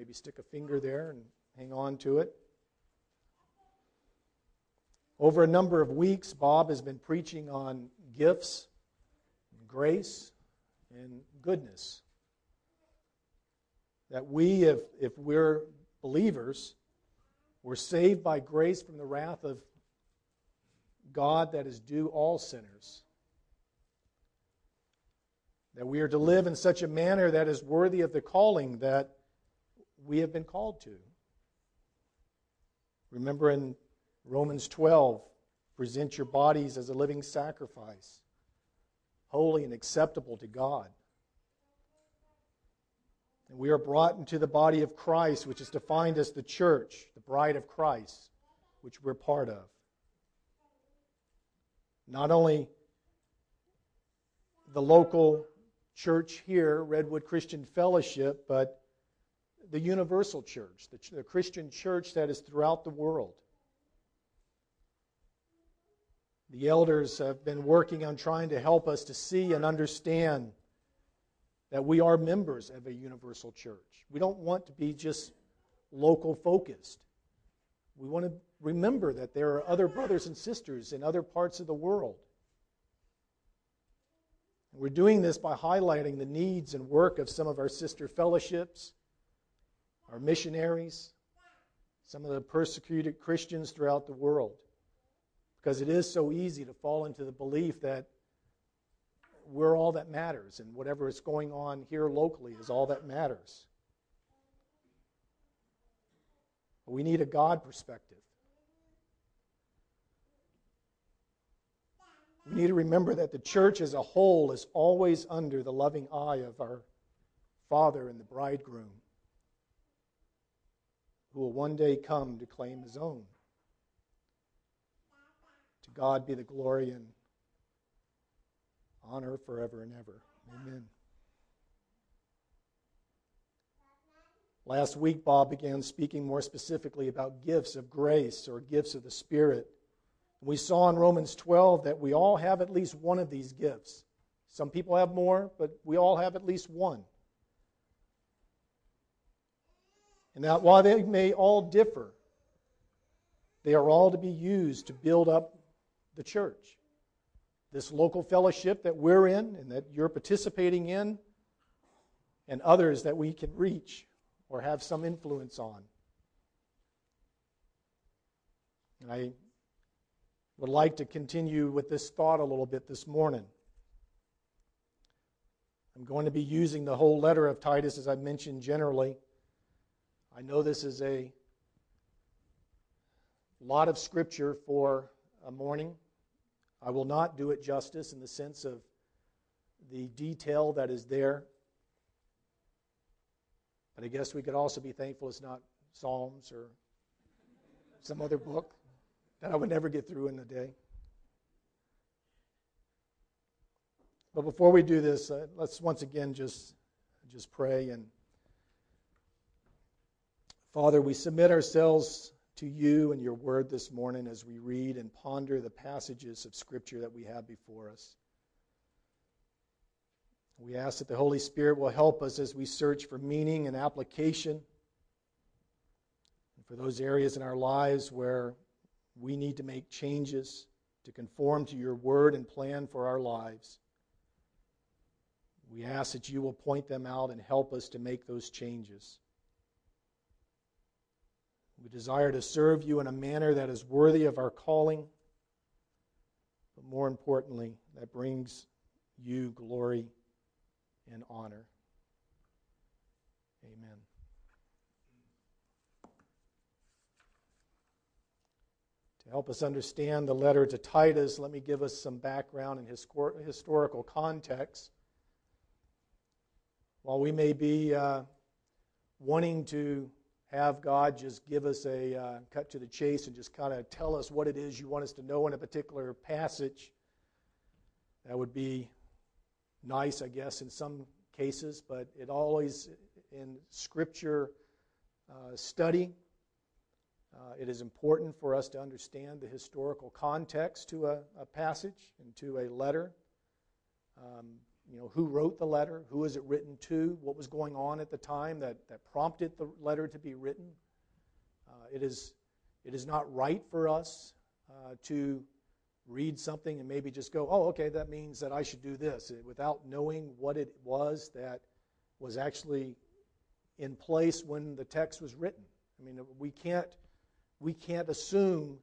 maybe stick a finger there and hang on to it. Over a number of weeks, Bob has been preaching on gifts, grace, and goodness. That we, if, if we're believers, we're saved by grace from the wrath of God that is due all sinners. That we are to live in such a manner that is worthy of the calling that we have been called to. Remember in Romans 12, present your bodies as a living sacrifice, holy and acceptable to God. And we are brought into the body of Christ, which is defined as the church, the bride of Christ, which we're part of. Not only the local church here, Redwood Christian Fellowship, but the universal church, the, the Christian church that is throughout the world. The elders have been working on trying to help us to see and understand that we are members of a universal church. We don't want to be just local focused. We want to remember that there are other brothers and sisters in other parts of the world. We're doing this by highlighting the needs and work of some of our sister fellowships, our missionaries, some of the persecuted Christians throughout the world. Because it is so easy to fall into the belief that we're all that matters, and whatever is going on here locally is all that matters. We need a God perspective. We need to remember that the church as a whole is always under the loving eye of our Father and the bridegroom, who will one day come to claim his own. To God be the glory and honor forever and ever. Amen. Last week, Bob began speaking more specifically about gifts of grace or gifts of the Spirit. We saw in Romans 12 that we all have at least one of these gifts. Some people have more, but we all have at least one. And that while they may all differ, they are all to be used to build up the church this local fellowship that we're in and that you're participating in, and others that we can reach or have some influence on. And I would like to continue with this thought a little bit this morning. I'm going to be using the whole letter of Titus, as I mentioned generally. I know this is a lot of scripture for a morning. I will not do it justice in the sense of the detail that is there. But I guess we could also be thankful it's not Psalms or some other book that I would never get through in a day. But before we do this, uh, let's once again just, just pray. And Father, we submit ourselves to you and your word this morning as we read and ponder the passages of Scripture that we have before us. We ask that the Holy Spirit will help us as we search for meaning and application, and for those areas in our lives where we need to make changes to conform to your word and plan for our lives. We ask that you will point them out and help us to make those changes. We desire to serve you in a manner that is worthy of our calling, but more importantly, that brings you glory and honor. Amen. To help us understand the letter to Titus, let me give us some background and historical context. While we may be uh, wanting to have God just give us a uh, cut to the chase and just kind of tell us what it is you want us to know in a particular passage. That would be nice, I guess, in some cases, but it always, in Scripture uh, study, uh, it is important for us to understand the historical context to a, a passage and to a letter. Um, you know, who wrote the letter, who was it written to, what was going on at the time that, that prompted the letter to be written. Uh, it, is, it is not right for us uh, to read something and maybe just go, oh, okay, that means that I should do this, without knowing what it was that was actually in place when the text was written. I mean, we can't, we can't assume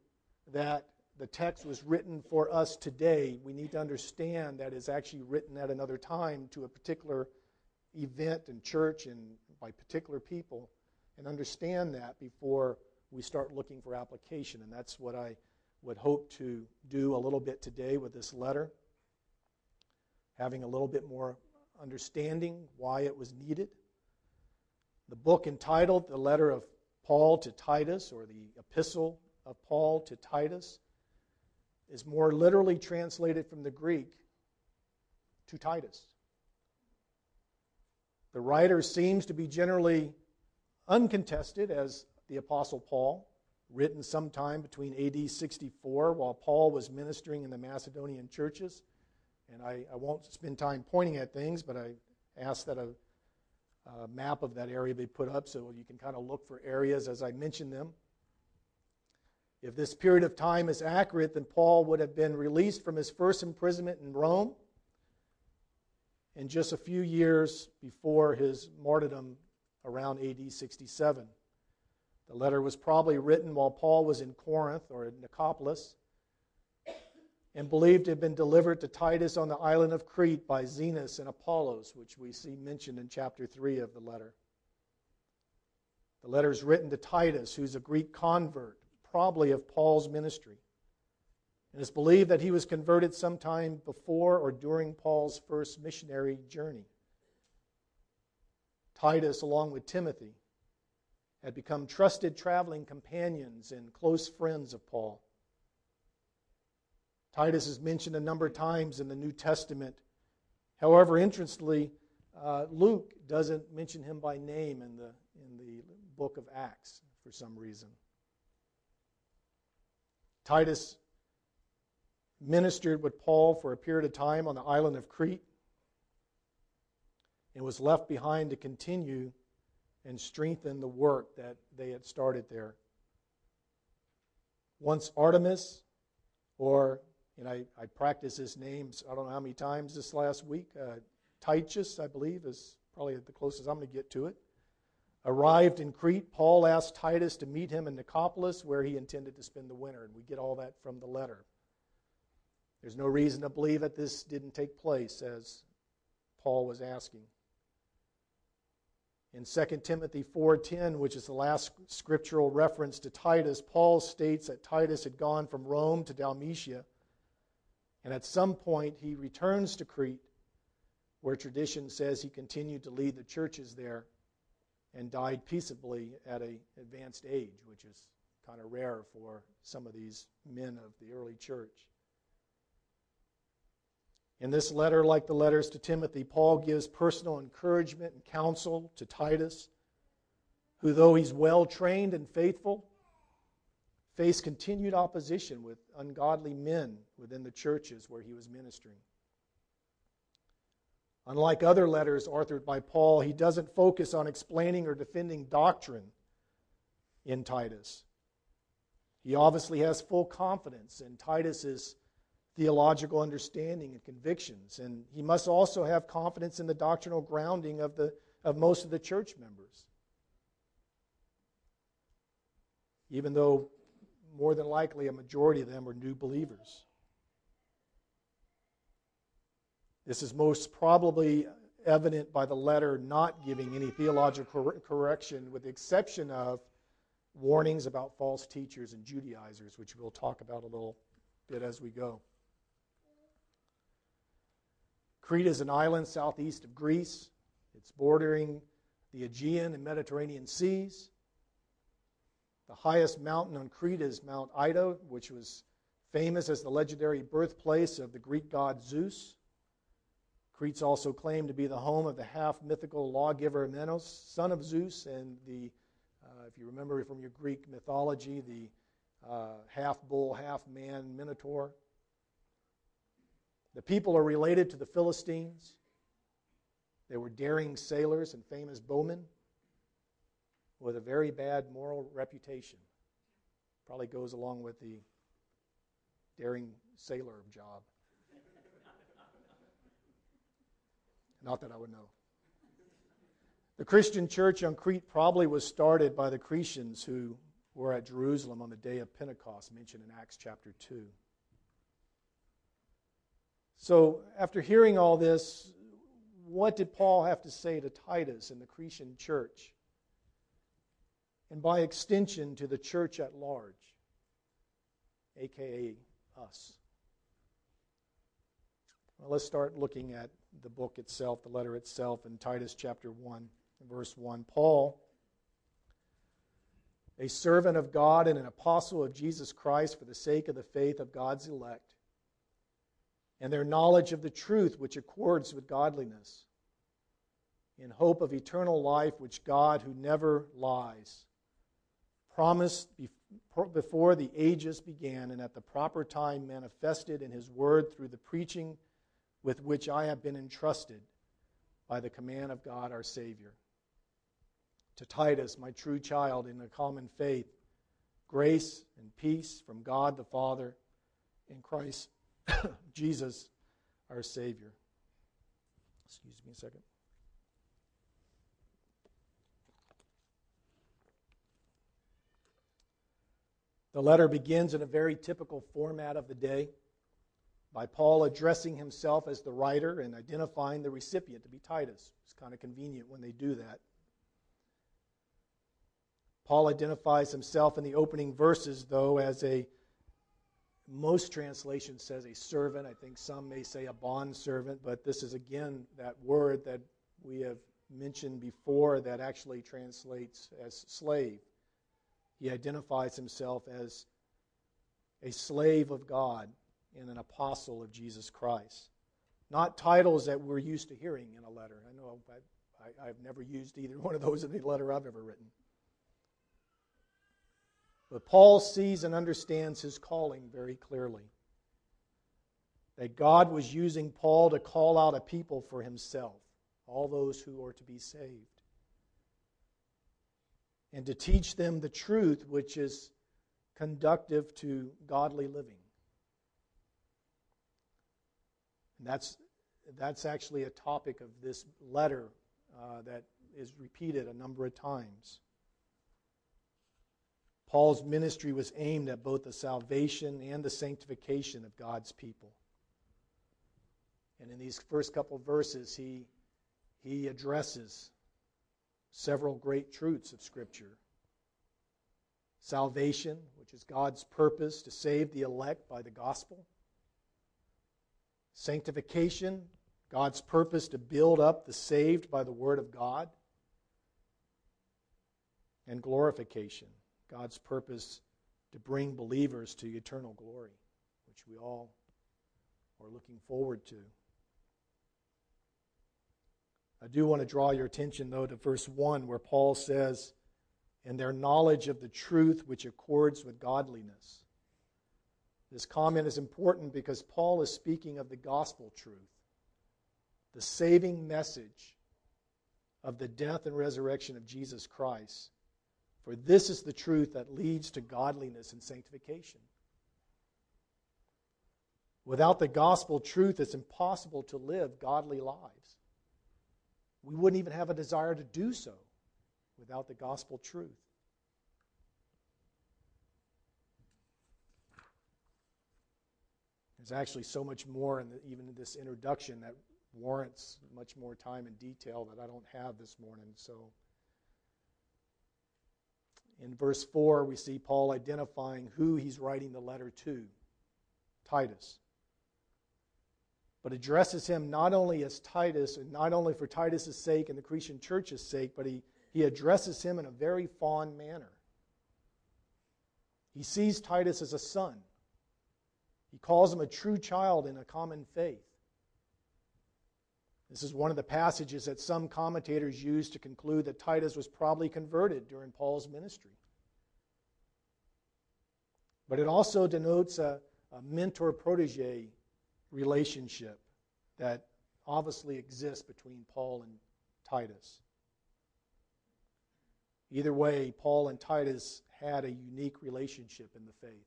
that the text was written for us today. We need to understand that it's actually written at another time to a particular event and church and by particular people, and understand that before we start looking for application. And that's what I would hope to do a little bit today with this letter, having a little bit more understanding why it was needed. The book entitled The Letter of Paul to Titus, or the Epistle of Paul to Titus, is more literally translated from the Greek to Titus. The writer seems to be generally uncontested as the Apostle Paul, written sometime between AD 64 while Paul was ministering in the Macedonian churches. And I, I won't spend time pointing at things, but I ask that a, a map of that area be put up so you can kind of look for areas as I mention them. If this period of time is accurate, then Paul would have been released from his first imprisonment in Rome in just a few years before his martyrdom around AD 67. The letter was probably written while Paul was in Corinth or in Nicopolis and believed to have been delivered to Titus on the island of Crete by Zenas and Apollos, which we see mentioned in chapter 3 of the letter. The letter is written to Titus, who's a Greek convert probably of Paul's ministry. And it's believed that he was converted sometime before or during Paul's first missionary journey. Titus, along with Timothy, had become trusted traveling companions and close friends of Paul. Titus is mentioned a number of times in the New Testament. However, interestingly, uh, Luke doesn't mention him by name in the, in the book of Acts for some reason. Titus ministered with Paul for a period of time on the island of Crete and was left behind to continue and strengthen the work that they had started there. Once Artemas, or, and I, I practiced his names, I don't know how many times this last week, uh, Titus, I believe, is probably the closest I'm going to get to it. Arrived in Crete, Paul asked Titus to meet him in Nicopolis, where he intended to spend the winter. And we get all that from the letter. There's no reason to believe that this didn't take place, as Paul was asking. In 2 Timothy 4:10, which is the last scriptural reference to Titus, Paul states that Titus had gone from Rome to Dalmatia, and at some point he returns to Crete, where tradition says he continued to lead the churches there and died peaceably at an advanced age, which is kind of rare for some of these men of the early church. In this letter, like the letters to Timothy, Paul gives personal encouragement and counsel to Titus, who, though he's well trained and faithful, faced continued opposition with ungodly men within the churches where he was ministering. Unlike other letters authored by Paul, he doesn't focus on explaining or defending doctrine in Titus. He obviously has full confidence in Titus's theological understanding and convictions, and he must also have confidence in the doctrinal grounding of, the, of most of the church members. Even though more than likely a majority of them are new believers. This is most probably evident by the letter not giving any theological correction, with the exception of warnings about false teachers and Judaizers, which we'll talk about a little bit as we go. Crete is an island southeast of Greece. It's bordering the Aegean and Mediterranean seas. The highest mountain on Crete is Mount Ida, which was famous as the legendary birthplace of the Greek god Zeus. Crete's also claimed to be the home of the half mythical lawgiver Minos, son of Zeus, and the, uh, if you remember from your Greek mythology, the uh, half bull, half man Minotaur. The people are related to the Philistines, They were daring sailors and famous bowmen with a very bad moral reputation. Probably goes along with the daring sailor job. Not that I would know. The Christian church on Crete probably was started by the Cretans who were at Jerusalem on the day of Pentecost, mentioned in Acts chapter 2. So, after hearing all this, what did Paul have to say to Titus and the Cretan church? And by extension, to the church at large, aka us. Well, let's start looking at the book itself, the letter itself, in Titus chapter 1, verse 1. Paul, a servant of God and an apostle of Jesus Christ for the sake of the faith of God's elect, and their knowledge of the truth which accords with godliness, in hope of eternal life which God, who never lies, promised before the ages began and at the proper time manifested in his word through the preaching with which I have been entrusted by the command of God our Savior. To Titus, my true child in the common faith, grace and peace from God the Father in Christ Jesus our Savior. Excuse me a second. The letter begins in a very typical format of the day by Paul addressing himself as the writer and identifying the recipient to be Titus. It's kind of convenient when they do that. Paul identifies himself in the opening verses, though, as a, most translations says a servant. I think some may say a bond servant, but this is again that word that we have mentioned before that actually translates as slave. He identifies himself as a slave of God and an apostle of Jesus Christ. Not titles that we're used to hearing in a letter. I know I, have never used either one of those in any letter I've ever written. But Paul sees and understands his calling very clearly. That God was using Paul to call out a people for himself, all those who are to be saved, and to teach them the truth which is conductive to godly living. And that's, that's actually a topic of this letter uh, that is repeated a number of times. Paul's ministry was aimed at both the salvation and the sanctification of God's people. And in these first couple verses, he, he addresses several great truths of Scripture salvation, which is God's purpose to save the elect by the gospel Sanctification, God's purpose to build up the saved by the Word of God. And glorification, God's purpose to bring believers to eternal glory, which we all are looking forward to. I do want to draw your attention, though, to verse 1, where Paul says, And their knowledge of the truth which accords with godliness. This comment is important because Paul is speaking of the gospel truth, the saving message of the death and resurrection of Jesus Christ. For this is the truth that leads to godliness and sanctification. Without the gospel truth, it's impossible to live godly lives. We wouldn't even have a desire to do so without the gospel truth. There's actually so much more in the, even in this introduction that warrants much more time and detail that I don't have this morning. So, in verse 4, we see Paul identifying who he's writing the letter to Titus. But addresses him not only as Titus, and not only for Titus' sake and the Cretan church's sake, but he, he addresses him in a very fond manner. He sees Titus as a son. He calls him a true child in a common faith. This is one of the passages that some commentators use to conclude that Titus was probably converted during Paul's ministry. But it also denotes a, a mentor protege relationship that obviously exists between Paul and Titus. Either way, Paul and Titus had a unique relationship in the faith.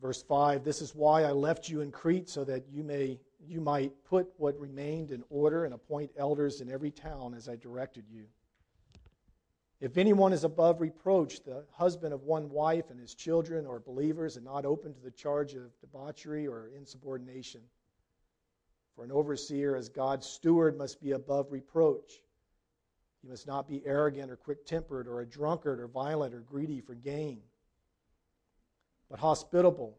Verse 5 This is why I left you in Crete, so that you, may, you might put what remained in order and appoint elders in every town as I directed you. If anyone is above reproach, the husband of one wife and his children are believers and not open to the charge of debauchery or insubordination. For an overseer, as God's steward, must be above reproach. He must not be arrogant or quick tempered or a drunkard or violent or greedy for gain, but hospitable,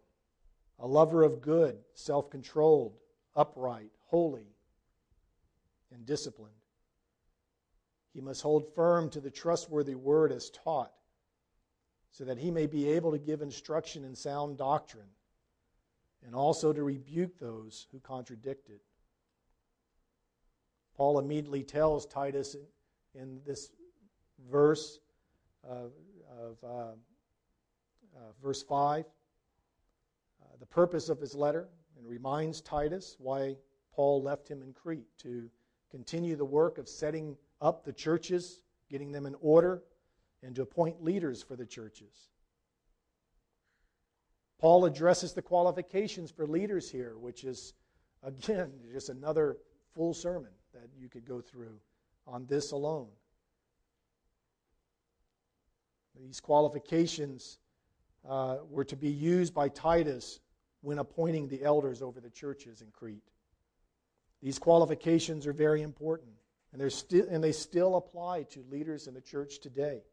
a lover of good, self controlled, upright, holy, and disciplined. He must hold firm to the trustworthy word as taught, so that he may be able to give instruction in sound doctrine, and also to rebuke those who contradict it. Paul immediately tells Titus in, in this verse uh, of uh, uh, verse 5 uh, the purpose of his letter and reminds Titus why Paul left him in Crete to continue the work of setting up the churches, getting them in order, and to appoint leaders for the churches. Paul addresses the qualifications for leaders here, which is, again, just another full sermon that you could go through on this alone. These qualifications uh, were to be used by Titus when appointing the elders over the churches in Crete. These qualifications are very important. And, sti- and they still apply to leaders in the church today.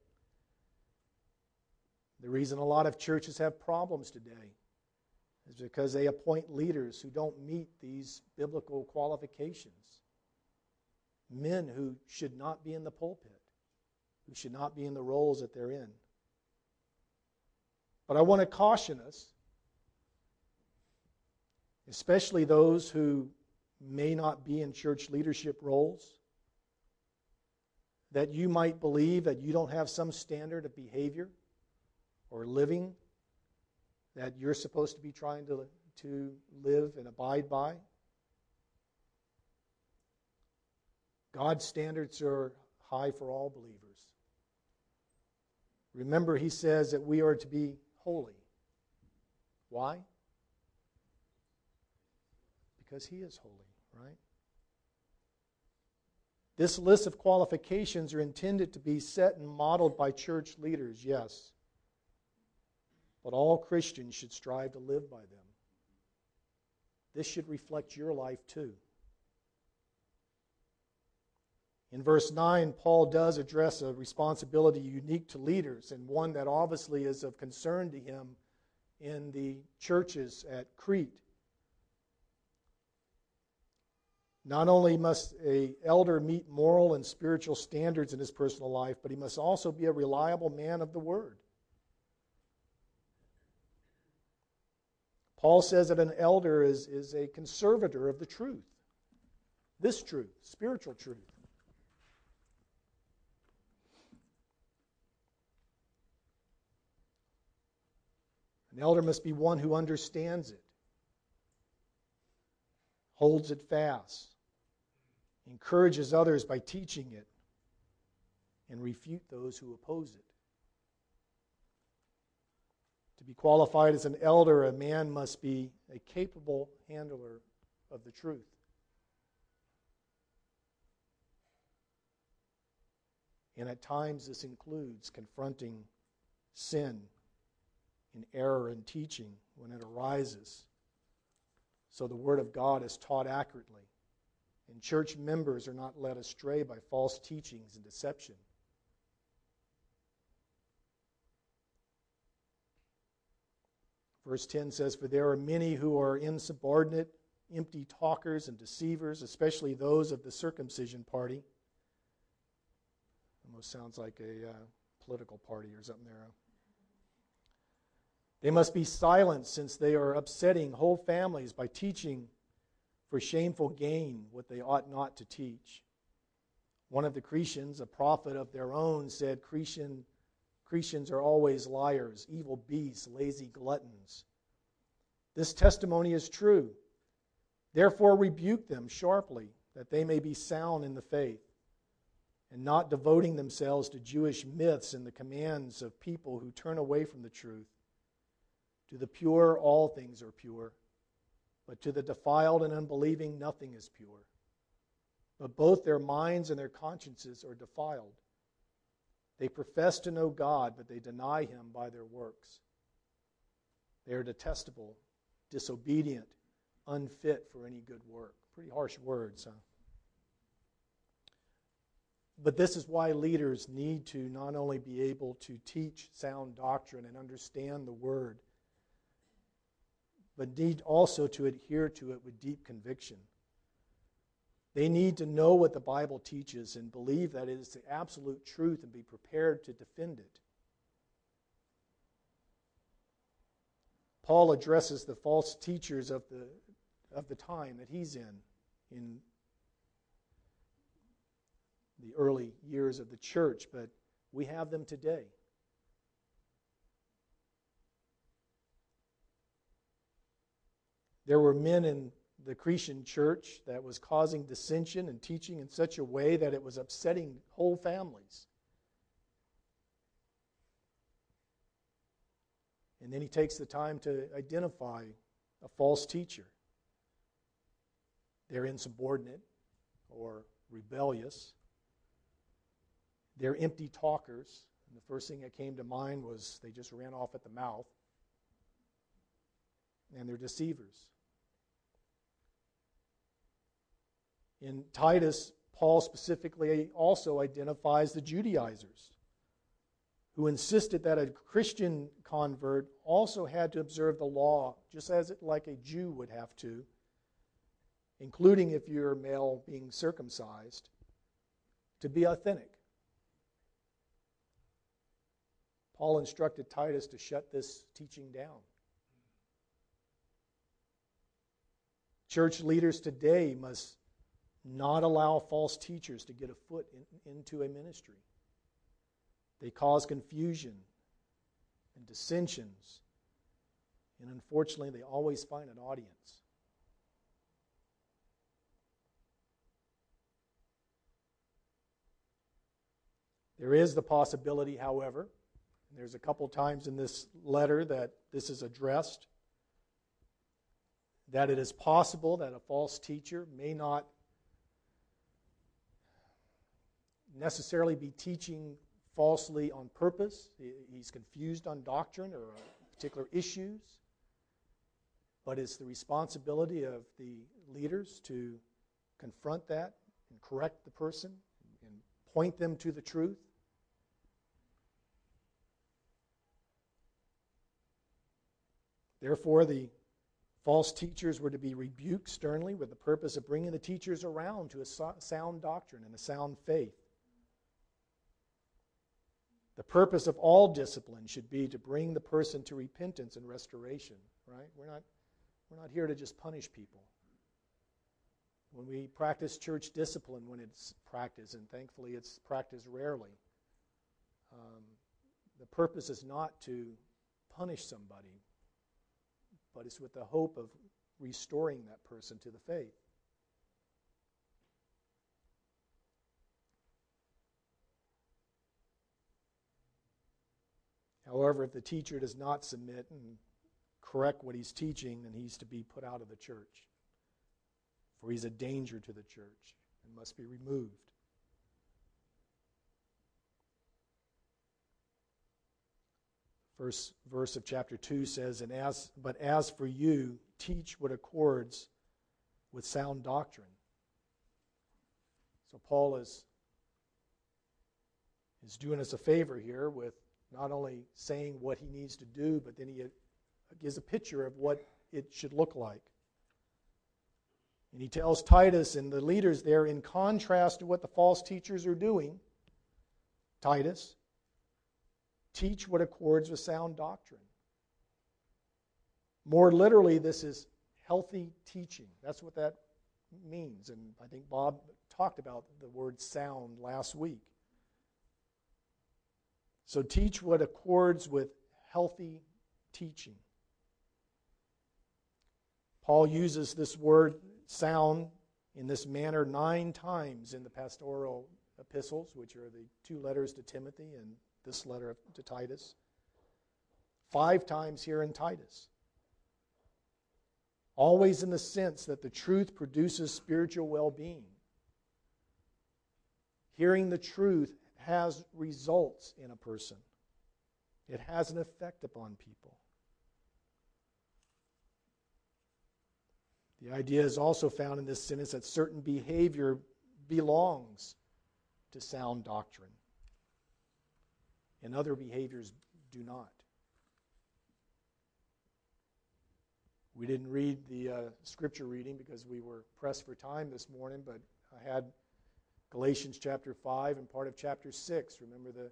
The reason a lot of churches have problems today is because they appoint leaders who don't meet these biblical qualifications. Men who should not be in the pulpit, who should not be in the roles that they're in. But I want to caution us, especially those who may not be in church leadership roles, that you might believe that you don't have some standard of behavior or living that you're supposed to be trying to, to live and abide by. God's standards are high for all believers. Remember, he says that we are to be holy. Why? Because he is holy, right? This list of qualifications are intended to be set and modeled by church leaders, yes. But all Christians should strive to live by them. This should reflect your life too. In verse 9, Paul does address a responsibility unique to leaders and one that obviously is of concern to him in the churches at Crete. Not only must a elder meet moral and spiritual standards in his personal life, but he must also be a reliable man of the word. Paul says that an elder is, is a conservator of the truth. This truth, spiritual truth. An elder must be one who understands it, holds it fast, encourages others by teaching it, and refute those who oppose it. To be qualified as an elder, a man must be a capable handler of the truth. And at times, this includes confronting sin and error in teaching when it arises. So the Word of God is taught accurately and church members are not led astray by false teachings and deception. Verse 10 says, For there are many who are insubordinate, empty talkers, and deceivers, especially those of the circumcision party. Almost sounds like a uh, political party or something there. They must be silenced since they are upsetting whole families by teaching for shameful gain what they ought not to teach. One of the Cretians, a prophet of their own, said Cretan, Cretans are always liars, evil beasts, lazy gluttons. This testimony is true. Therefore, rebuke them sharply, that they may be sound in the faith, and not devoting themselves to Jewish myths and the commands of people who turn away from the truth. To the pure, all things are pure, but to the defiled and unbelieving, nothing is pure. But both their minds and their consciences are defiled. They profess to know God, but they deny Him by their works. They are detestable, disobedient unfit for any good work. Pretty harsh words, huh? But this is why leaders need to not only be able to teach sound doctrine and understand the word, but need also to adhere to it with deep conviction. They need to know what the Bible teaches and believe that it is the absolute truth and be prepared to defend it. Paul addresses the false teachers of the of the time that he's in, in the early years of the church, but we have them today. There were men in the Cretan church that was causing dissension and teaching in such a way that it was upsetting whole families. And then he takes the time to identify a false teacher. They're insubordinate or rebellious. They're empty talkers. And the first thing that came to mind was they just ran off at the mouth. And they're deceivers. In Titus, Paul specifically also identifies the Judaizers, who insisted that a Christian convert also had to observe the law, just as it, like a Jew would have to, including if you're male being circumcised, to be authentic. Paul instructed Titus to shut this teaching down. Church leaders today must not allow false teachers to get a foot in, into a ministry. They cause confusion and dissensions, and unfortunately, they always find an audience. There is the possibility, however, there's a couple times in this letter that this is addressed, that it is possible that a false teacher may not necessarily be teaching falsely on purpose. He's confused on doctrine or uh, particular issues. But it's the responsibility of the leaders to confront that and correct the person and point them to the truth. Therefore, the false teachers were to be rebuked sternly with the purpose of bringing the teachers around to a sound doctrine and a sound faith. The purpose of all discipline should be to bring the person to repentance and restoration, right? We're not, we're not here to just punish people. When we practice church discipline, when it's practiced, and thankfully it's practiced rarely, um, the purpose is not to punish somebody, but it's with the hope of restoring that person to the faith. However, if the teacher does not submit and correct what he's teaching, then he's to be put out of the church. For he's a danger to the church and must be removed. First verse of chapter 2 says, and as, But as for you, teach what accords with sound doctrine. So Paul is, is doing us a favor here with not only saying what he needs to do, but then he uh, gives a picture of what it should look like. And he tells Titus and the leaders there, in contrast to what the false teachers are doing, Titus, teach what accords with sound doctrine. More literally, this is healthy teaching. That's what that means. And I think Bob talked about the word sound last week. So teach what accords with healthy teaching. Paul uses this word sound in this manner nine times in the pastoral epistles, which are the two letters to Timothy and this letter to Titus. Five times here in Titus. Always in the sense that the truth produces spiritual well being. Hearing the truth has results in a person, it has an effect upon people. The idea is also found in this sentence that certain behavior belongs to sound doctrine, and other behaviors do not. We didn't read the uh, scripture reading because we were pressed for time this morning, but I had Galatians chapter 5 and part of chapter 6. Remember the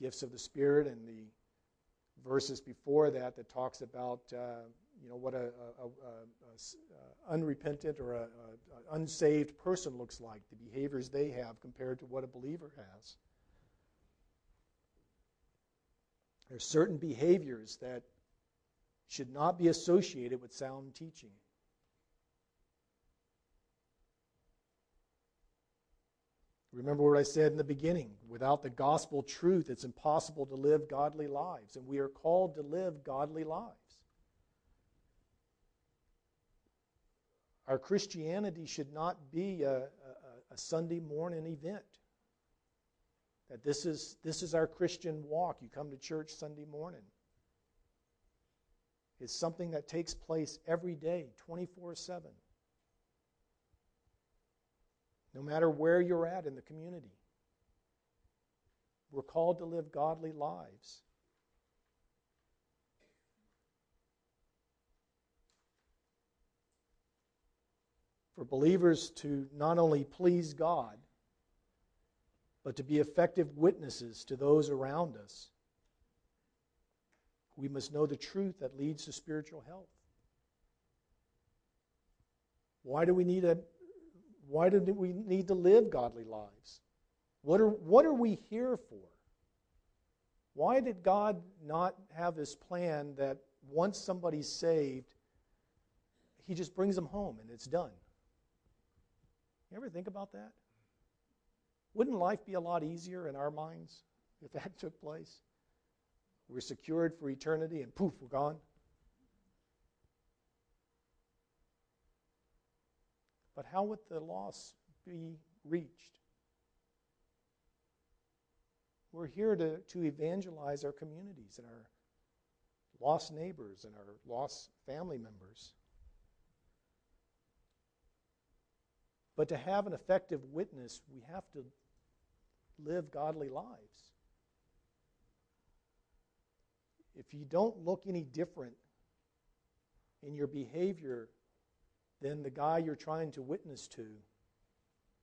gifts of the Spirit and the verses before that that talks about uh, you know what a, a, a, a unrepentant or a, unsaved person looks like, the behaviors they have compared to what a believer has. There are certain behaviors that should not be associated with sound teaching. Remember what I said in the beginning. Without the gospel truth, it's impossible to live godly lives, and we are called to live godly lives. Our Christianity should not be a, a, a Sunday morning event. That this is, this is our Christian walk. You come to church Sunday morning. It's something that takes place every day, 24 7 no matter where you're at in the community. We're called to live godly lives. For believers to not only please God, but to be effective witnesses to those around us, we must know the truth that leads to spiritual health. Why do we need a why do we need to live godly lives? What are, what are we here for? Why did God not have this plan that once somebody's saved, he just brings them home and it's done? You ever think about that? Wouldn't life be a lot easier in our minds if that took place? We're secured for eternity and poof, we're gone. But how would the loss be reached? We're here to, to evangelize our communities and our lost neighbors and our lost family members. But to have an effective witness, we have to live godly lives. If you don't look any different in your behavior then the guy you're trying to witness to,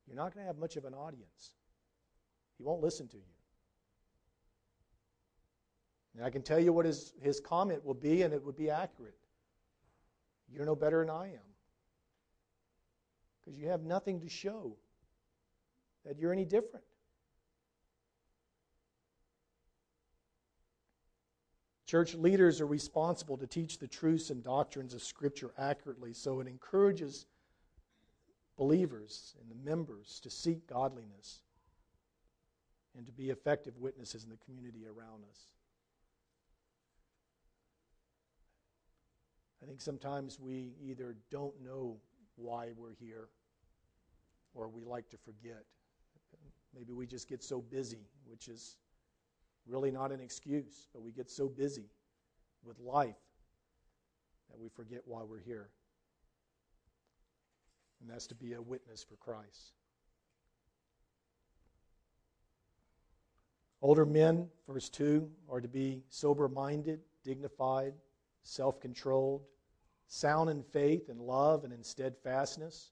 you're not going to have much of an audience. He won't listen to you. And I can tell you what his, his comment will be, and it would be accurate. You're no better than I am. Because you have nothing to show that you're any different. Church leaders are responsible to teach the truths and doctrines of Scripture accurately, so it encourages believers and the members to seek godliness and to be effective witnesses in the community around us. I think sometimes we either don't know why we're here or we like to forget. Maybe we just get so busy, which is Really not an excuse, but we get so busy with life that we forget why we're here. And that's to be a witness for Christ. Older men, verse 2, are to be sober minded, dignified, self controlled, sound in faith and love and in steadfastness.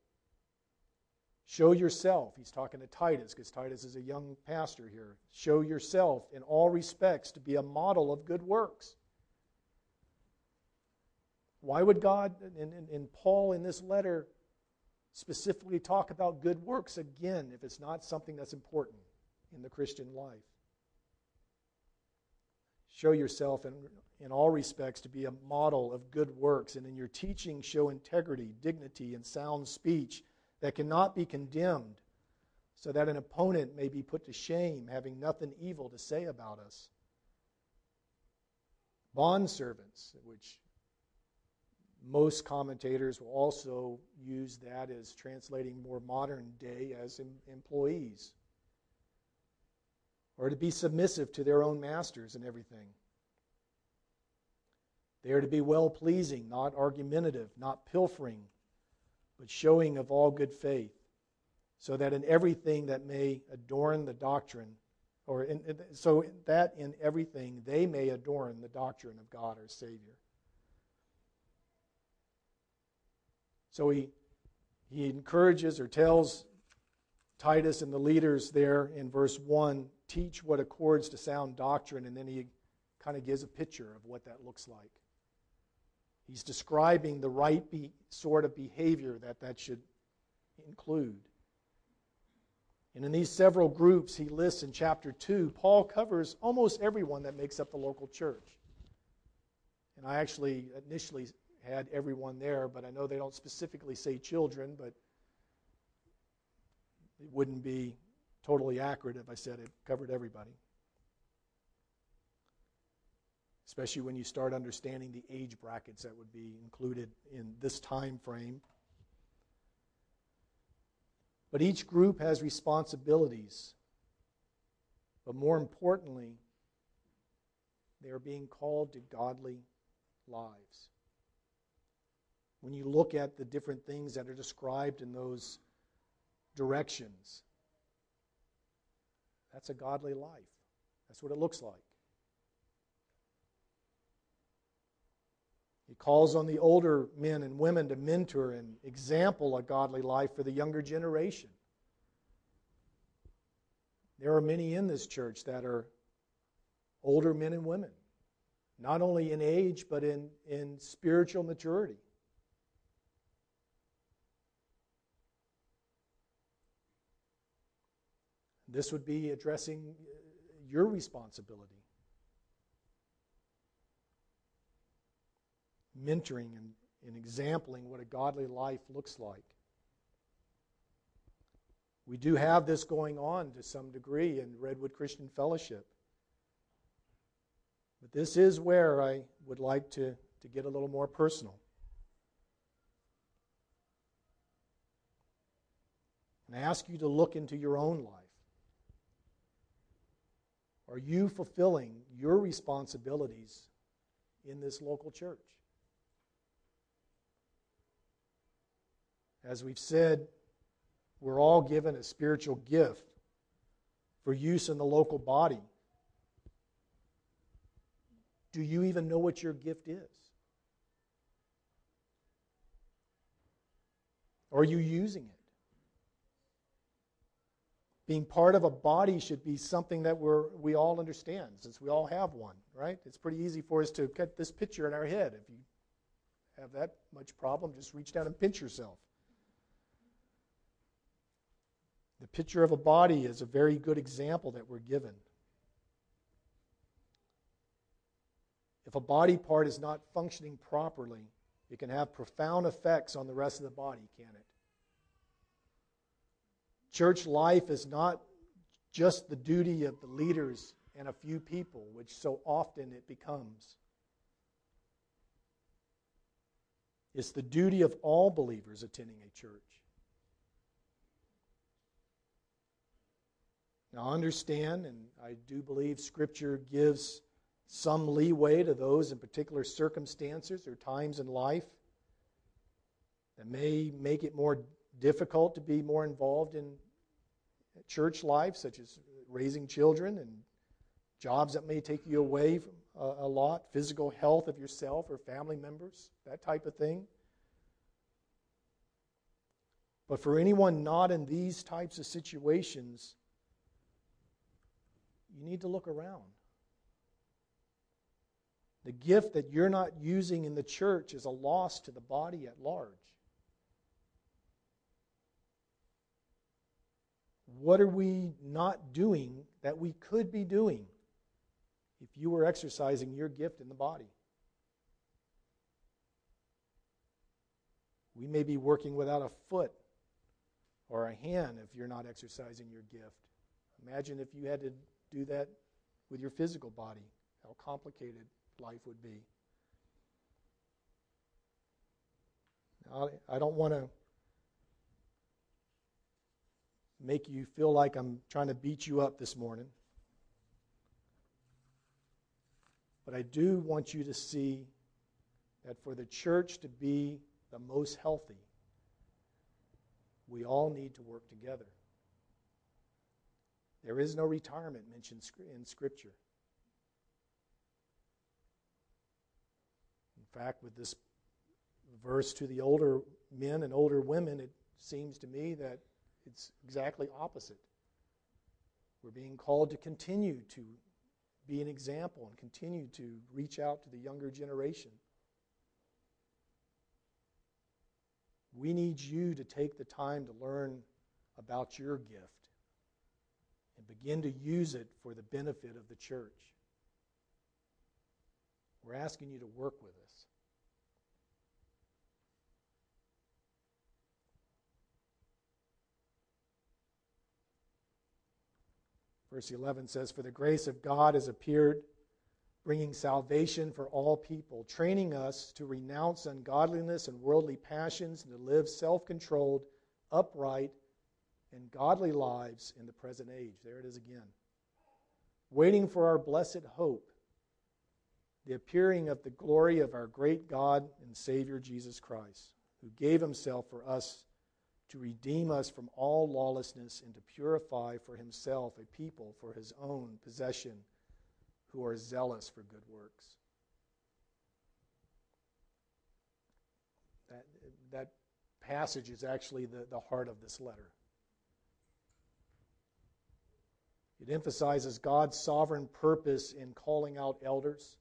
Show yourself, he's talking to Titus because Titus is a young pastor here. Show yourself in all respects to be a model of good works. Why would God and, Paul in this letter specifically talk about good works again if it's not something that's important in the Christian life? Show yourself in, in all respects to be a model of good works, and in your teaching, show integrity, dignity, and sound speech that cannot be condemned, so that an opponent may be put to shame, having nothing evil to say about us. Bondservants, which most commentators will also use that as translating more modern day as em- employees, or to be submissive to their own masters and everything. They are to be well pleasing, not argumentative, not pilfering, but showing of all good faith, so that in everything that may adorn the doctrine, or in, so that in everything they may adorn the doctrine of God our Savior. So he, he encourages or tells Titus and the leaders there in verse 1 teach what accords to sound doctrine, and then he kind of gives a picture of what that looks like. He's describing the right be, sort of behavior that that should include. And in these several groups he lists in chapter 2, Paul covers almost everyone that makes up the local church. And I actually initially had everyone there, but I know they don't specifically say children, but it wouldn't be totally accurate if I said it covered everybody especially when you start understanding the age brackets that would be included in this time frame. But each group has responsibilities. But more importantly, they are being called to godly lives. When you look at the different things that are described in those directions, that's a godly life. That's what it looks like. He calls on the older men and women to mentor and example a godly life for the younger generation. There are many in this church that are older men and women, not only in age, but in, in spiritual maturity. This would be addressing your responsibility. Mentoring and, and exampling what a godly life looks like. We do have this going on to some degree in Redwood Christian Fellowship. But this is where I would like to, to get a little more personal. And I ask you to look into your own life. Are you fulfilling your responsibilities in this local church? As we've said, we're all given a spiritual gift for use in the local body. Do you even know what your gift is? Are you using it? Being part of a body should be something that we're, we all understand, since we all have one, right? It's pretty easy for us to get this picture in our head. If you have that much problem, just reach down and pinch yourself. The picture of a body is a very good example that we're given. If a body part is not functioning properly, it can have profound effects on the rest of the body, can it? Church life is not just the duty of the leaders and a few people, which so often it becomes. It's the duty of all believers attending a church. Now, understand, and I do believe Scripture gives some leeway to those in particular circumstances or times in life that may make it more difficult to be more involved in church life, such as raising children and jobs that may take you away from a, a lot, physical health of yourself or family members, that type of thing. But for anyone not in these types of situations, you need to look around. The gift that you're not using in the church is a loss to the body at large. What are we not doing that we could be doing if you were exercising your gift in the body? We may be working without a foot or a hand if you're not exercising your gift. Imagine if you had to do that with your physical body, how complicated life would be. Now, I don't want to make you feel like I'm trying to beat you up this morning. But I do want you to see that for the church to be the most healthy, we all need to work together. There is no retirement mentioned in Scripture. In fact, with this verse to the older men and older women, it seems to me that it's exactly opposite. We're being called to continue to be an example and continue to reach out to the younger generation. We need you to take the time to learn about your gift and begin to use it for the benefit of the church. We're asking you to work with us. Verse 11 says, For the grace of God has appeared, bringing salvation for all people, training us to renounce ungodliness and worldly passions and to live self controlled, upright, and godly lives in the present age. There it is again. Waiting for our blessed hope, the appearing of the glory of our great God and Savior Jesus Christ, who gave himself for us to redeem us from all lawlessness and to purify for himself a people for his own possession who are zealous for good works. That, that passage is actually the, the heart of this letter. It emphasizes God's sovereign purpose in calling out elders.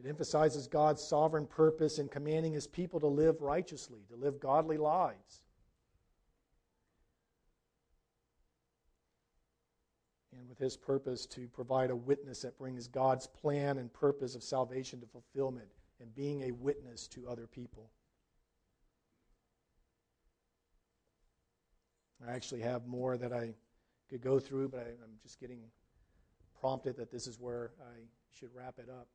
It emphasizes God's sovereign purpose in commanding his people to live righteously, to live godly lives. And with his purpose to provide a witness that brings God's plan and purpose of salvation to fulfillment and being a witness to other people. I actually have more that I could go through, but I, am just getting prompted that this is where I should wrap it up.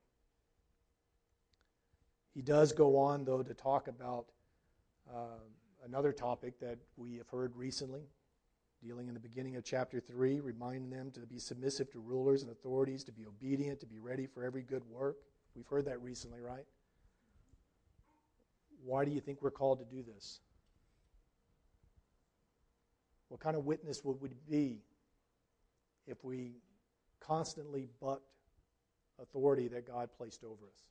He does go on, though, to talk about uh, another topic that we have heard recently, dealing in the beginning of chapter 3, reminding them to be submissive to rulers and authorities, to be obedient, to be ready for every good work. We've heard that recently, right? Why do you think we're called to do this? What kind of witness would we be if we constantly bucked authority that God placed over us?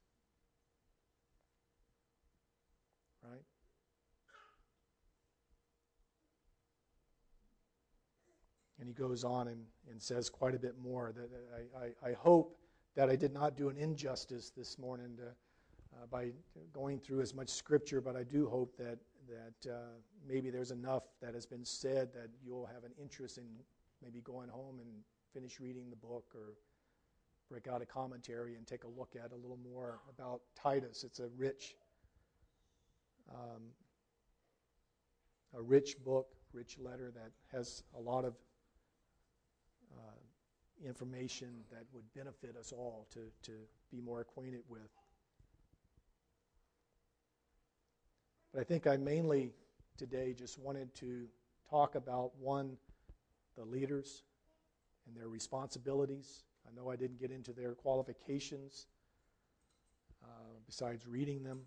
Right? And he goes on and, and says quite a bit more. That I, I, I hope that I did not do an injustice this morning to, uh, by going through as much scripture, but I do hope that that uh, maybe there's enough that has been said that you'll have an interest in maybe going home and finish reading the book or break out a commentary and take a look at a little more about Titus. It's a rich, um, a rich book, rich letter that has a lot of uh, information that would benefit us all to, to be more acquainted with. But I think I mainly today just wanted to talk about one, the leaders and their responsibilities. I know I didn't get into their qualifications uh, besides reading them,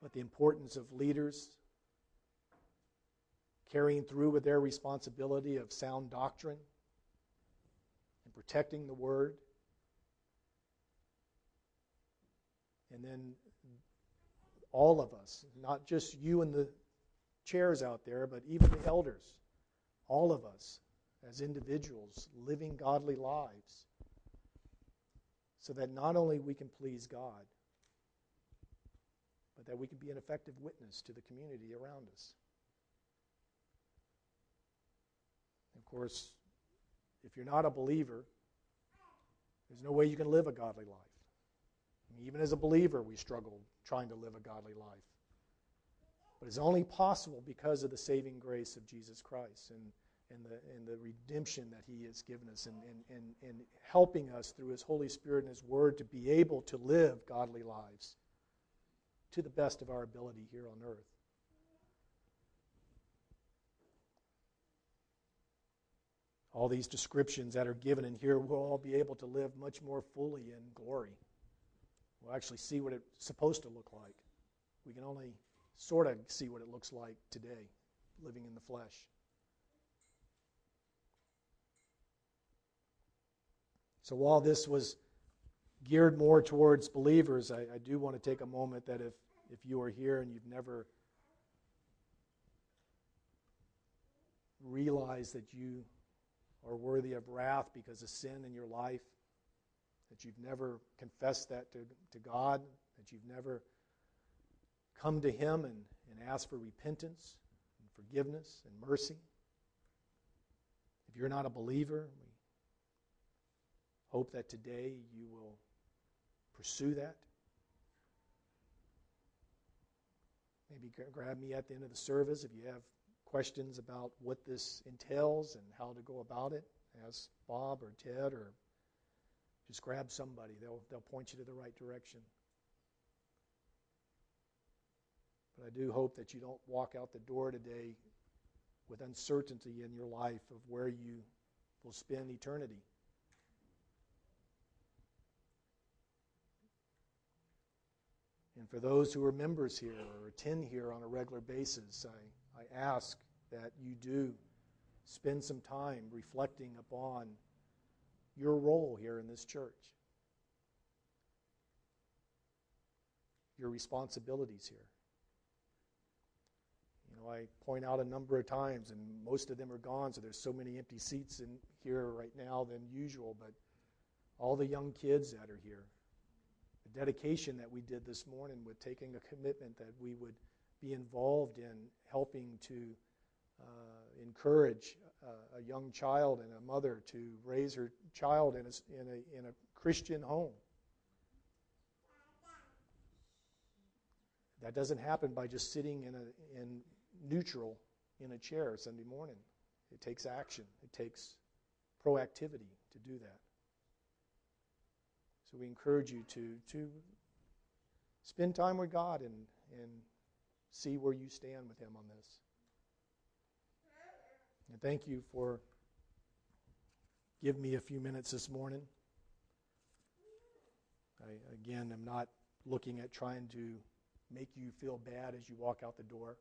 but the importance of leaders carrying through with their responsibility of sound doctrine and protecting the Word. And then all of us, not just you in the chairs out there, but even the elders, all of us as individuals living godly lives so that not only we can please God, but that we can be an effective witness to the community around us. Of course, if you're not a believer, there's no way you can live a godly life. I mean, even as a believer, we struggle trying to live a godly life. But it's only possible because of the saving grace of Jesus Christ and, and, the, and the redemption that He has given us and, and, and, and helping us through His Holy Spirit and His Word to be able to live godly lives to the best of our ability here on earth. All these descriptions that are given in here, we'll all be able to live much more fully in glory. We'll actually see what it's supposed to look like. We can only sort of see what it looks like today, living in the flesh. So while this was geared more towards believers, I, I, do want to take a moment that if, if you are here and you've never realized that you are worthy of wrath because of sin in your life, that you've never confessed that to, to God, that you've never come to Him and, and asked for repentance and forgiveness and mercy. If you're not a believer, we hope that today you will pursue that. Maybe grab me at the end of the service if you have questions about what this entails and how to go about it. Ask Bob or Ted or just grab somebody. They'll, they'll point you to the right direction. But I do hope that you don't walk out the door today with uncertainty in your life of where you will spend eternity. And for those who are members here or attend here on a regular basis, I, I ask that you do spend some time reflecting upon your role here in this church, your responsibilities here. You know, I point out a number of times, and most of them are gone, so there's so many empty seats in here right now than usual, but all the young kids that are here, the dedication that we did this morning with taking a commitment that we would be involved in helping to uh, encourage a young child and a mother to raise her child in a, in a, in a Christian home. That doesn't happen by just sitting in, a, in neutral in a chair Sunday morning. It takes action, it takes proactivity to do that. So we encourage you to, to spend time with God and, and see where you stand with Him on this. And thank you for giving me a few minutes this morning. I, again, am not looking at trying to make you feel bad as you walk out the door.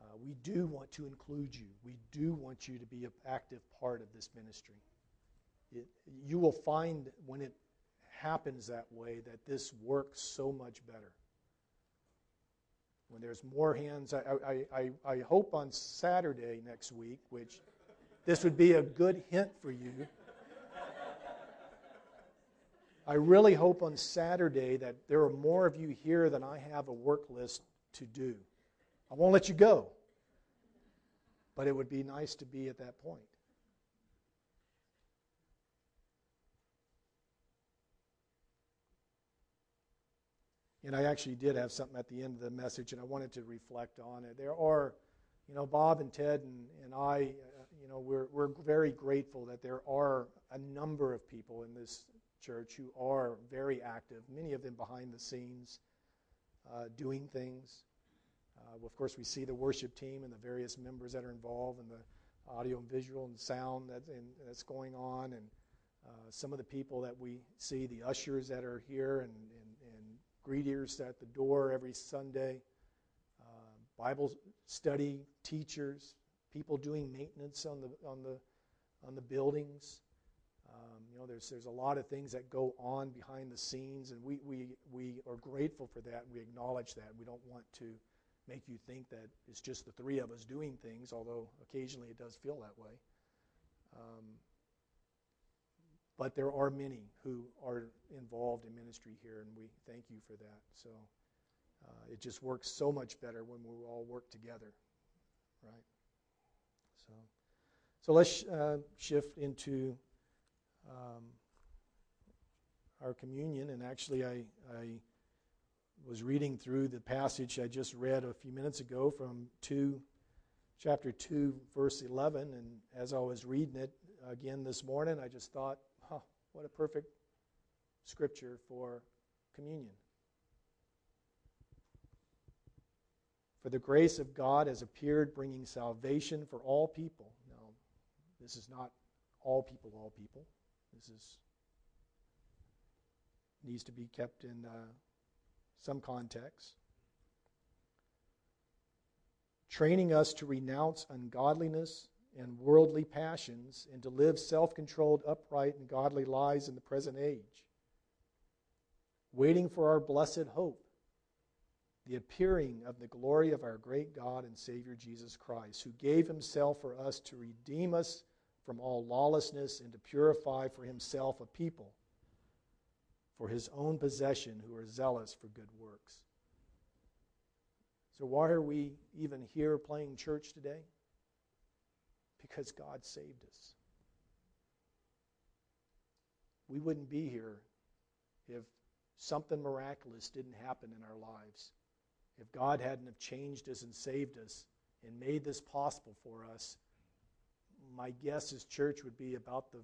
Uh, we do want to include you. We do want you to be an active part of this ministry. It, you will find when it happens that way that this works so much better. When there's more hands, I, I, I, I hope on Saturday next week, which this would be a good hint for you. I really hope on Saturday that there are more of you here than I have a work list to do. I won't let you go. But it would be nice to be at that point. And I actually did have something at the end of the message, and I wanted to reflect on it. There are, you know, Bob and Ted and, and I, uh, you know, we're, we're very grateful that there are a number of people in this church who are very active, many of them behind the scenes, uh, doing things. Uh, of course, we see the worship team and the various members that are involved, and the audio and visual and sound that, and, that's going on, and uh, some of the people that we see, the ushers that are here, and greeters at the door every Sunday. Uh, Bible study teachers, people doing maintenance on the on the on the buildings. Um, you know, there's there's a lot of things that go on behind the scenes, and we we we are grateful for that. We acknowledge that. We don't want to make you think that it's just the three of us doing things, although occasionally it does feel that way. Um, but there are many who are involved in ministry here, and we thank you for that. So uh, it just works so much better when we all work together, right? So, so let's uh, shift into um, our communion. And actually, I, I was reading through the passage I just read a few minutes ago from 2, chapter 2, verse 11. And as I was reading it again this morning, I just thought, what a perfect scripture for communion. For the grace of God has appeared, bringing salvation for all people. Now, this is not all people, all people. This is needs to be kept in uh, some context. Training us to renounce ungodliness and worldly passions and to live self controlled, upright, and godly lives in the present age. Waiting for our blessed hope, the appearing of the glory of our great God and Savior Jesus Christ, who gave himself for us to redeem us from all lawlessness and to purify for himself a people for his own possession who are zealous for good works. So, why are we even here playing church today? Because God saved us. We wouldn't be here if something miraculous didn't happen in our lives. If God hadn't have changed us and saved us and made this possible for us, my guess is church would be about the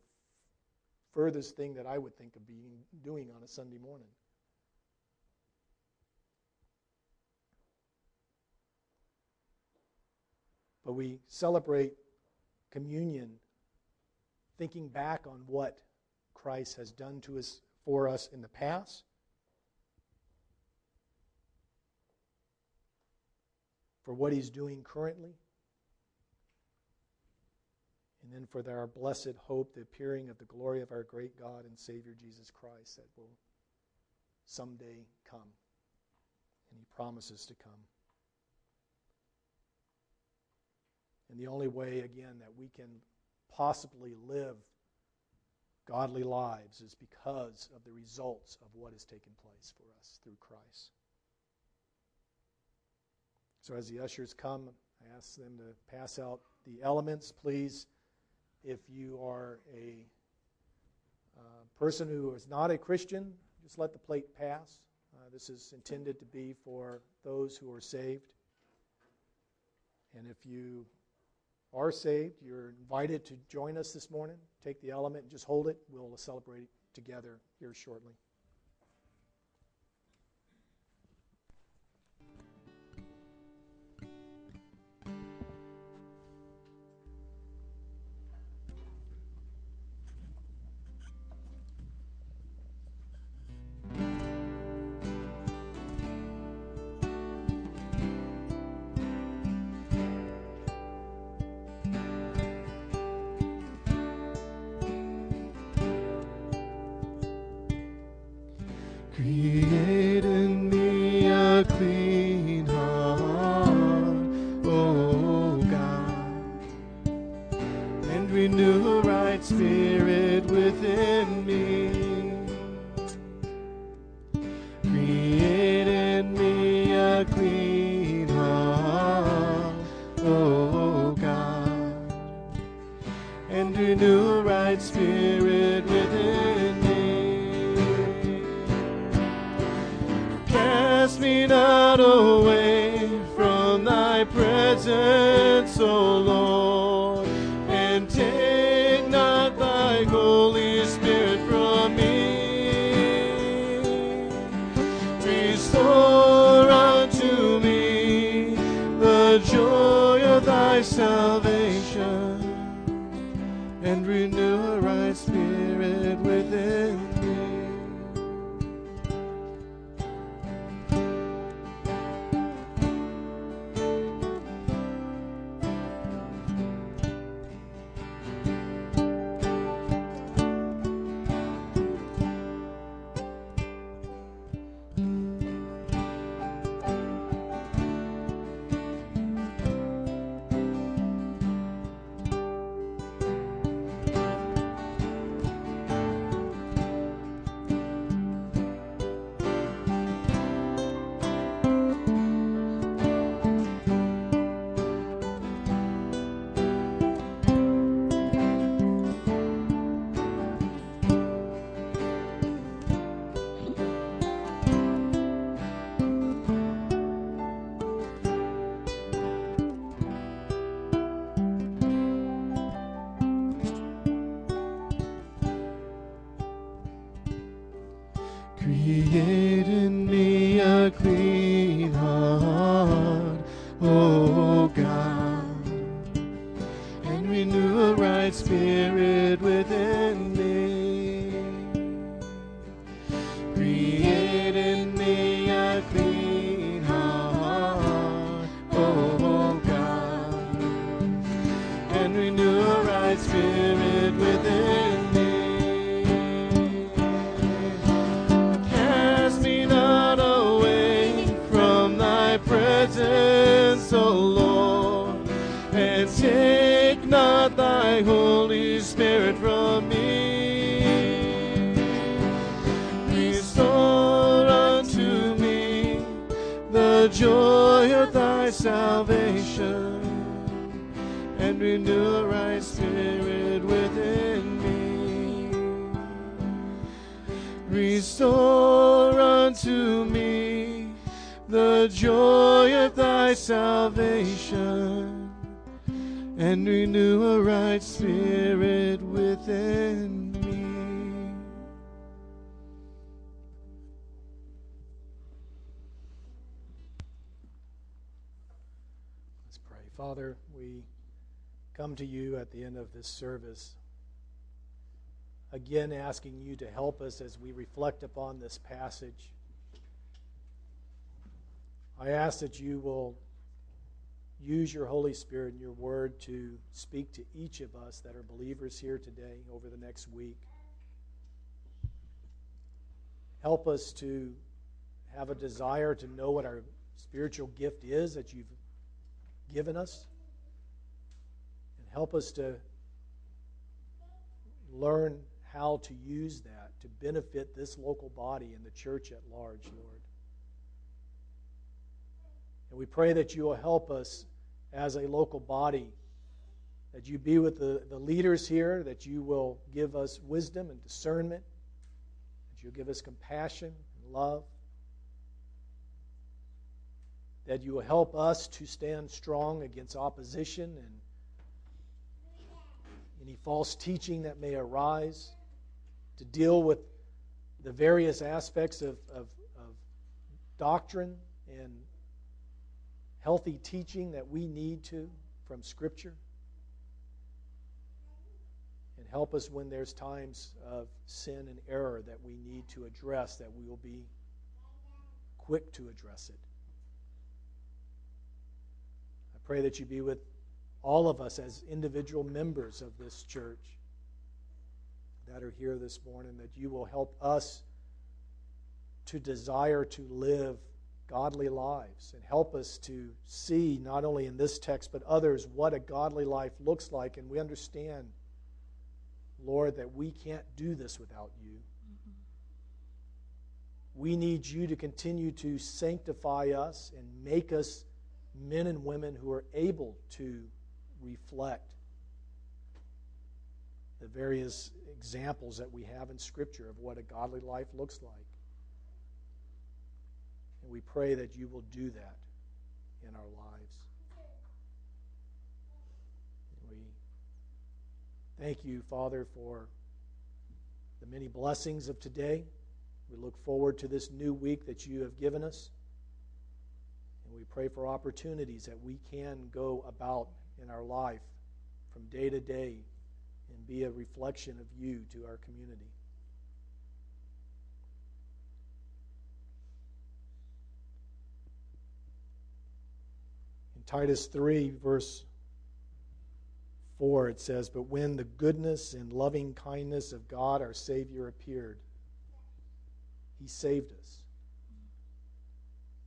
furthest thing that I would think of being doing on a Sunday morning. But we celebrate communion thinking back on what Christ has done to us for us in the past. For what he's doing currently and then for our blessed hope, the appearing of the glory of our great God and Savior Jesus Christ that will someday come. And He promises to come. And the only way, again, that we can possibly live godly lives is because of the results of what has taken place for us through Christ. So as the ushers come, I ask them to pass out the elements, please. If you are a uh, person who is not a Christian, just let the plate pass. Uh, this is intended to be for those who are saved. And if you are saved, you're invited to join us this morning. Take the element and just hold it. We'll celebrate it together here shortly. New right spirit. Create in me a clean joy of thy salvation, and renew a right spirit within me. Let's pray. Father, we come to you at the end of this service, again asking you to help us as we reflect upon this passage. I ask that you will use your Holy Spirit and your word to speak to each of us that are believers here today over the next week. Help us to have a desire to know what our spiritual gift is that you've given us. And help us to learn how to use that to benefit this local body and the church at large, Lord. And we pray that you will help us as a local body, that you be with the, the leaders here, that you will give us wisdom and discernment, that you'll give us compassion and love, that you will help us to stand strong against opposition and any false teaching that may arise, to deal with the various aspects of, of, of doctrine and healthy teaching that we need to from Scripture. And help us when there's times of sin and error that we need to address, that we will be quick to address it. I pray that you be with all of us as individual members of this church that are here this morning, that you will help us to desire to live godly lives and help us to see, not only in this text but others, what a godly life looks like. And we understand, Lord, that we can't do this without you. Mm-hmm. We need you to continue to sanctify us and make us men and women who are able to reflect the various examples that we have in Scripture of what a godly life looks like. And we pray that you will do that in our lives. We thank you, Father, for the many blessings of today. We look forward to this new week that you have given us. And we pray for opportunities that we can go about in our life from day to day and be a reflection of you to our community. Titus 3, verse 4, it says, But when the goodness and loving kindness of God our Savior appeared, he saved us.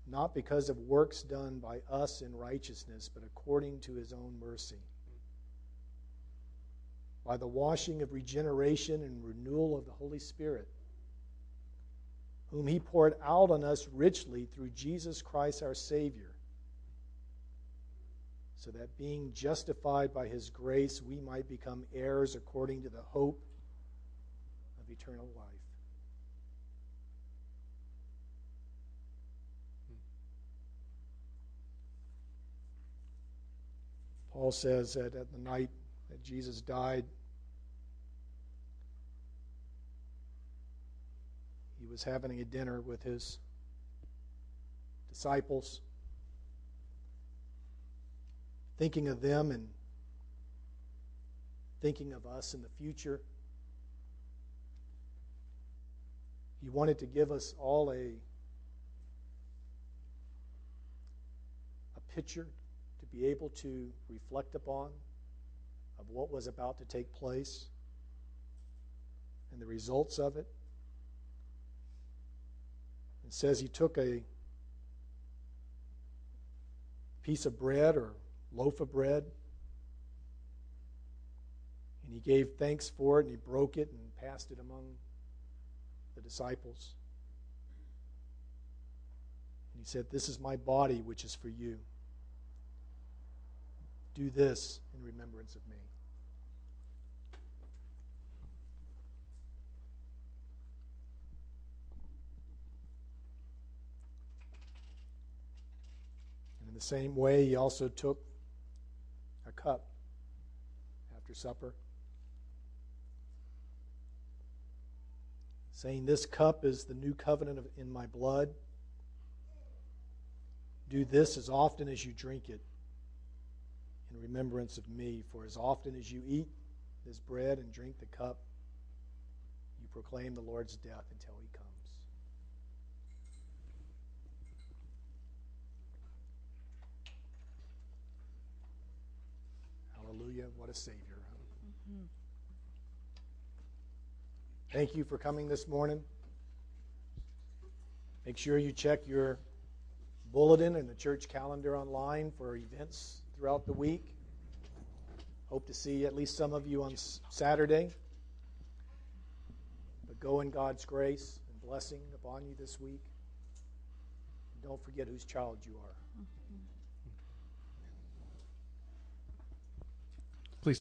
Not because of works done by us in righteousness, but according to his own mercy. By the washing of regeneration and renewal of the Holy Spirit, whom he poured out on us richly through Jesus Christ our Savior, so that being justified by his grace, we might become heirs according to the hope of eternal life. Paul says that at the night that Jesus died, he was having a dinner with his disciples, thinking of them and thinking of us in the future. He wanted to give us all a, a picture to be able to reflect upon of what was about to take place and the results of it. It says he took a piece of bread or loaf of bread and he gave thanks for it and he broke it and passed it among the disciples. And he said, This is my body, which is for you. Do this in remembrance of me. And in the same way, he also took cup after supper. saying, This cup is the new covenant in my blood. Do this as often as you drink it in remembrance of me. For as often as you eat this bread and drink the cup, you proclaim the Lord's death until he Hallelujah. What a Savior. Mm-hmm. Thank you for coming this morning. Make sure you check your bulletin and the church calendar online for events throughout the week. Hope to see at least some of you on Saturday. But go in God's grace and blessing upon you this week. And don't forget whose child you are.